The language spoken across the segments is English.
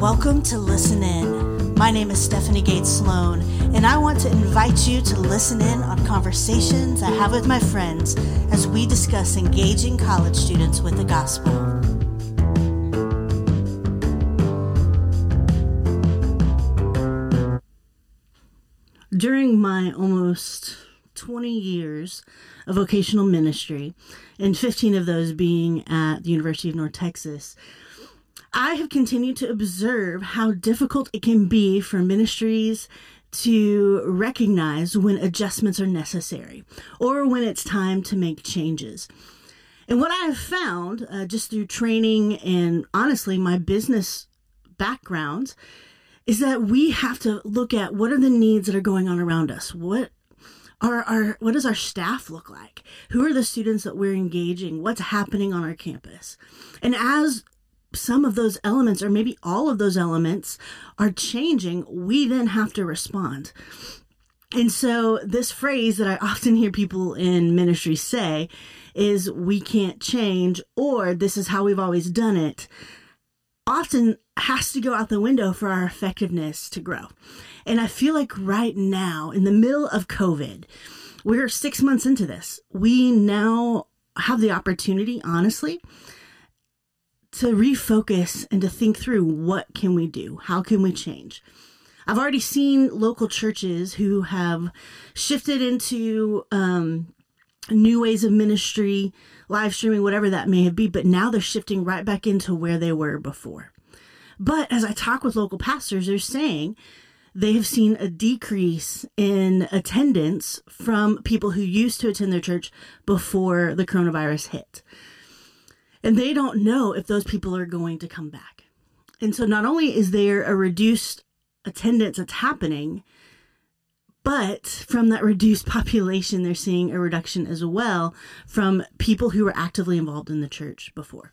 Welcome to Listen In. My name is Stephanie Gates Sloan, and I want to invite you to listen in on conversations I have with my friends as we discuss engaging college students with the gospel. During my almost 20 years of vocational ministry, and 15 of those being at the University of North Texas, I have continued to observe how difficult it can be for ministries to recognize when adjustments are necessary or when it's time to make changes. And what I have found uh, just through training and honestly my business background is that we have to look at what are the needs that are going on around us. What are our what does our staff look like? Who are the students that we're engaging? What's happening on our campus? And as some of those elements, or maybe all of those elements, are changing, we then have to respond. And so, this phrase that I often hear people in ministry say is, we can't change, or this is how we've always done it, often has to go out the window for our effectiveness to grow. And I feel like right now, in the middle of COVID, we're six months into this. We now have the opportunity, honestly, to refocus and to think through what can we do? How can we change? I've already seen local churches who have shifted into um, new ways of ministry, live streaming, whatever that may be, but now they're shifting right back into where they were before. But as I talk with local pastors, they're saying they have seen a decrease in attendance from people who used to attend their church before the coronavirus hit. And they don't know if those people are going to come back. And so not only is there a reduced attendance that's happening, but from that reduced population, they're seeing a reduction as well from people who were actively involved in the church before.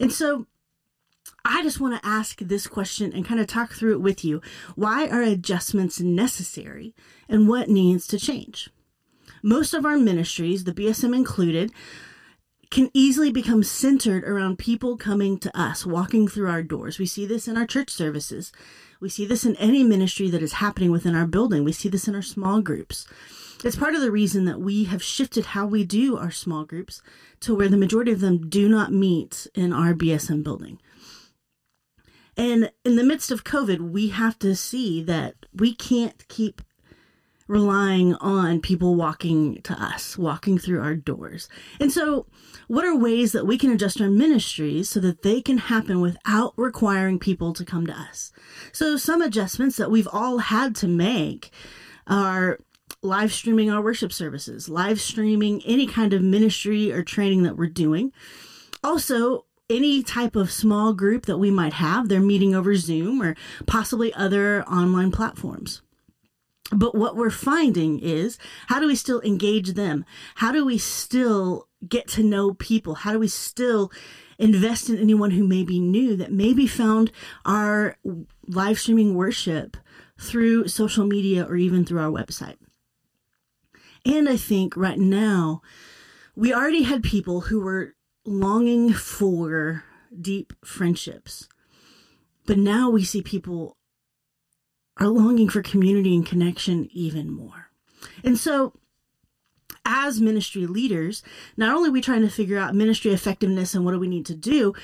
And so I just want to ask this question and kind of talk through it with you. Why are adjustments necessary and what needs to change? Most of our ministries, the BSM included, can easily become centered around people coming to us, walking through our doors. We see this in our church services. We see this in any ministry that is happening within our building. We see this in our small groups. It's part of the reason that we have shifted how we do our small groups to where the majority of them do not meet in our BSM building. And in the midst of COVID, we have to see that we can't keep relying on people walking to us, walking through our doors. And so, what are ways that we can adjust our ministries so that they can happen without requiring people to come to us? So, some adjustments that we've all had to make are live streaming our worship services, live streaming any kind of ministry or training that we're doing. Also, any type of small group that we might have, they're meeting over Zoom or possibly other online platforms. But what we're finding is how do we still engage them? How do we still get to know people? How do we still invest in anyone who may be new that maybe found our live streaming worship through social media or even through our website? And I think right now, we already had people who were longing for deep friendships. But now we see people are longing for community and connection even more. And so, as ministry leaders, not only are we trying to figure out ministry effectiveness and what do we need to do,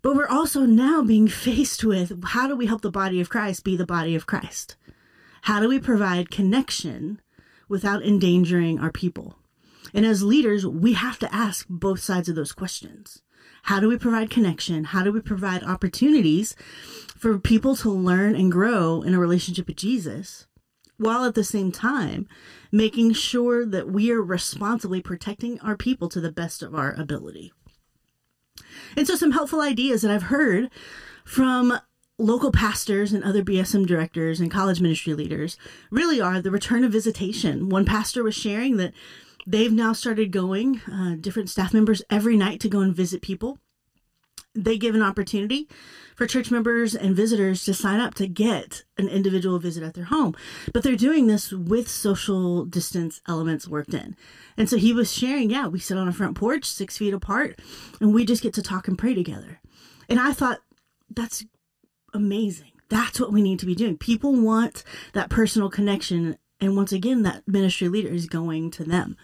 but we're also now being faced with how do we help the body of Christ be the body of Christ? How do we provide connection without endangering our people? And as leaders, we have to ask both sides of those questions. How do we provide connection? How do we provide opportunities for people to learn and grow in a relationship with Jesus? While at the same time, making sure that we are responsibly protecting our people to the best of our ability. And so, some helpful ideas that I've heard from local pastors and other BSM directors and college ministry leaders really are the return of visitation. One pastor was sharing that they've now started going, uh, different staff members every night to go and visit people. They give an opportunity for church members and visitors to sign up to get an individual visit at their home. But they're doing this with social distance elements worked in. And so he was sharing, yeah, we sit on a front porch six feet apart and we just get to talk and pray together. And I thought, that's amazing. That's what we need to be doing. People want that personal connection. And once again, that ministry leader is going to them.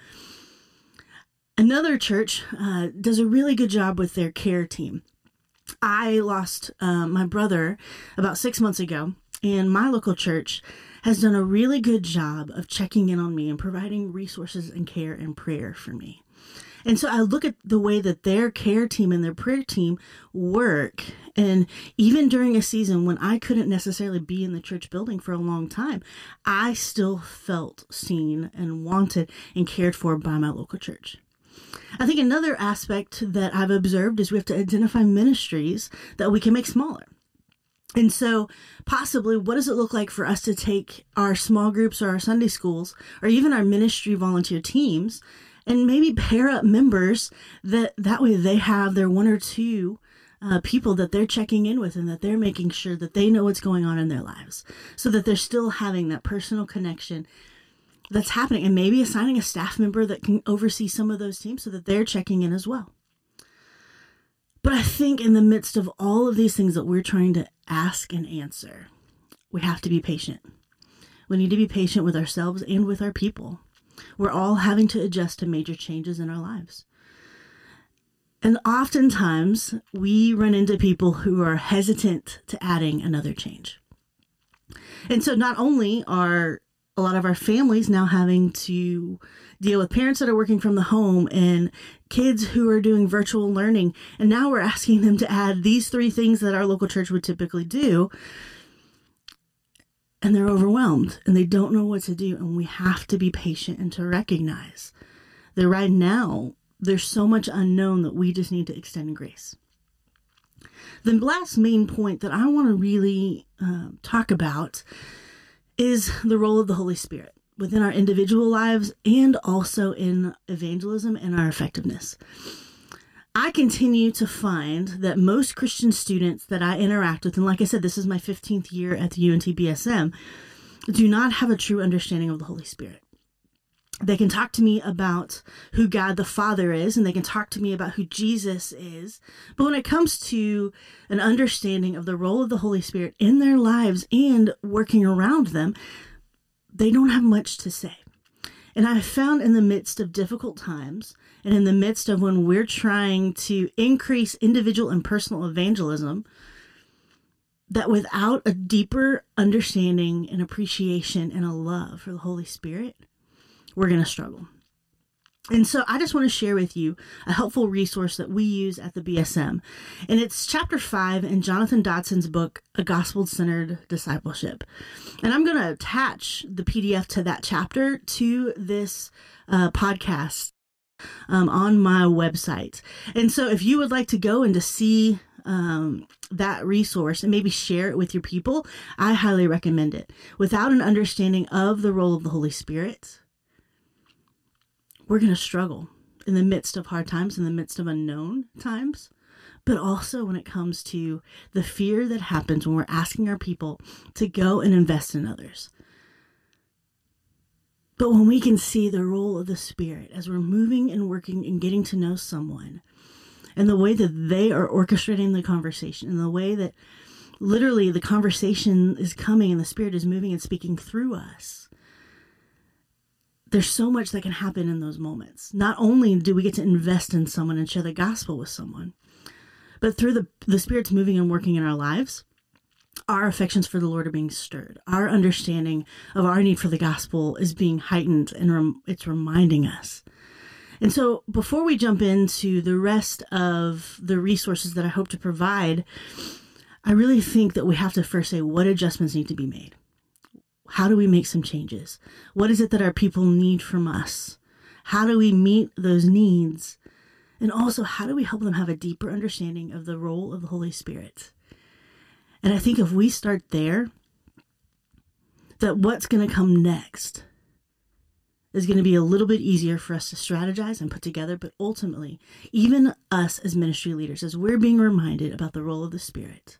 Another church uh, does a really good job with their care team. I lost uh, my brother about six months ago, and my local church has done a really good job of checking in on me and providing resources and care and prayer for me. And so I look at the way that their care team and their prayer team work. And even during a season when I couldn't necessarily be in the church building for a long time, I still felt seen and wanted and cared for by my local church. I think another aspect that I've observed is we have to identify ministries that we can make smaller. And so, possibly, what does it look like for us to take our small groups or our Sunday schools or even our ministry volunteer teams and maybe pair up members that that way they have their one or two uh, people that they're checking in with and that they're making sure that they know what's going on in their lives so that they're still having that personal connection that's happening and maybe assigning a staff member that can oversee some of those teams so that they're checking in as well. But I think in the midst of all of these things that we're trying to ask and answer, we have to be patient. We need to be patient with ourselves and with our people. We're all having to adjust to major changes in our lives. And oftentimes we run into people who are hesitant to adding another change. And so not only are a lot of our families now having to deal with parents that are working from the home and kids who are doing virtual learning. And now we're asking them to add these three things that our local church would typically do. And they're overwhelmed and they don't know what to do. And we have to be patient and to recognize that right now there's so much unknown that we just need to extend grace. The last main point that I want to really uh, talk about is the role of the Holy Spirit within our individual lives and also in evangelism and our effectiveness. I continue to find that most Christian students that I interact with, and like I said, this is my 15th year at the UNT BSM, do not have a true understanding of the Holy Spirit they can talk to me about who God the Father is and they can talk to me about who Jesus is. But when it comes to an understanding of the role of the Holy Spirit in their lives and working around them, they don't have much to say. And I found in the midst of difficult times and in the midst of when we're trying to increase individual and personal evangelism, that without a deeper understanding and appreciation and a love for the Holy Spirit, we're going to struggle. And so I just want to share with you a helpful resource that we use at the BSM. And it's chapter five in Jonathan Dodson's book, A Gospel Centered Discipleship. And I'm going to attach the PDF to that chapter to this uh, podcast um, on my website. And so if you would like to go and to see um, that resource and maybe share it with your people, I highly recommend it. Without an understanding of the role of the Holy Spirit, we're going to struggle in the midst of hard times, in the midst of unknown times, but also when it comes to the fear that happens when we're asking our people to go and invest in others. But when we can see the role of the Spirit as we're moving and working and getting to know someone, and the way that they are orchestrating the conversation, and the way that literally the conversation is coming and the Spirit is moving and speaking through us, there's so much that can happen in those moments. Not only do we get to invest in someone and share the gospel with someone, but through the the Spirit's moving and working in our lives, our affections for the Lord are being stirred. Our understanding of our need for the gospel is being heightened, and rem- it's reminding us. And so, before we jump into the rest of the resources that I hope to provide, I really think that we have to first say what adjustments need to be made. How do we make some changes? What is it that our people need from us? How do we meet those needs? And also, how do we help them have a deeper understanding of the role of the Holy Spirit? And I think if we start there, that what's going to come next is going to be a little bit easier for us to strategize and put together. But ultimately, even us as ministry leaders, as we're being reminded about the role of the Spirit,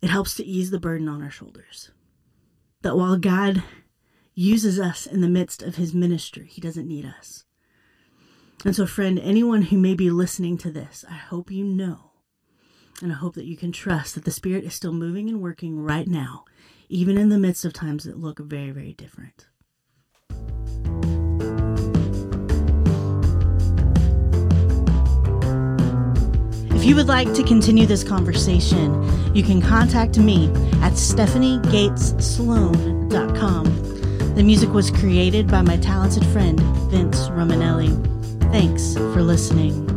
it helps to ease the burden on our shoulders that while God uses us in the midst of his ministry, he doesn't need us. And so, friend, anyone who may be listening to this, I hope you know And I hope that you can trust that the Spirit is still moving and working right now, even in the midst of times that look very, very different. You would like to continue this conversation, you can contact me at stephaniegatessloan.com. The music was created by my talented friend, Vince Romanelli. Thanks for listening.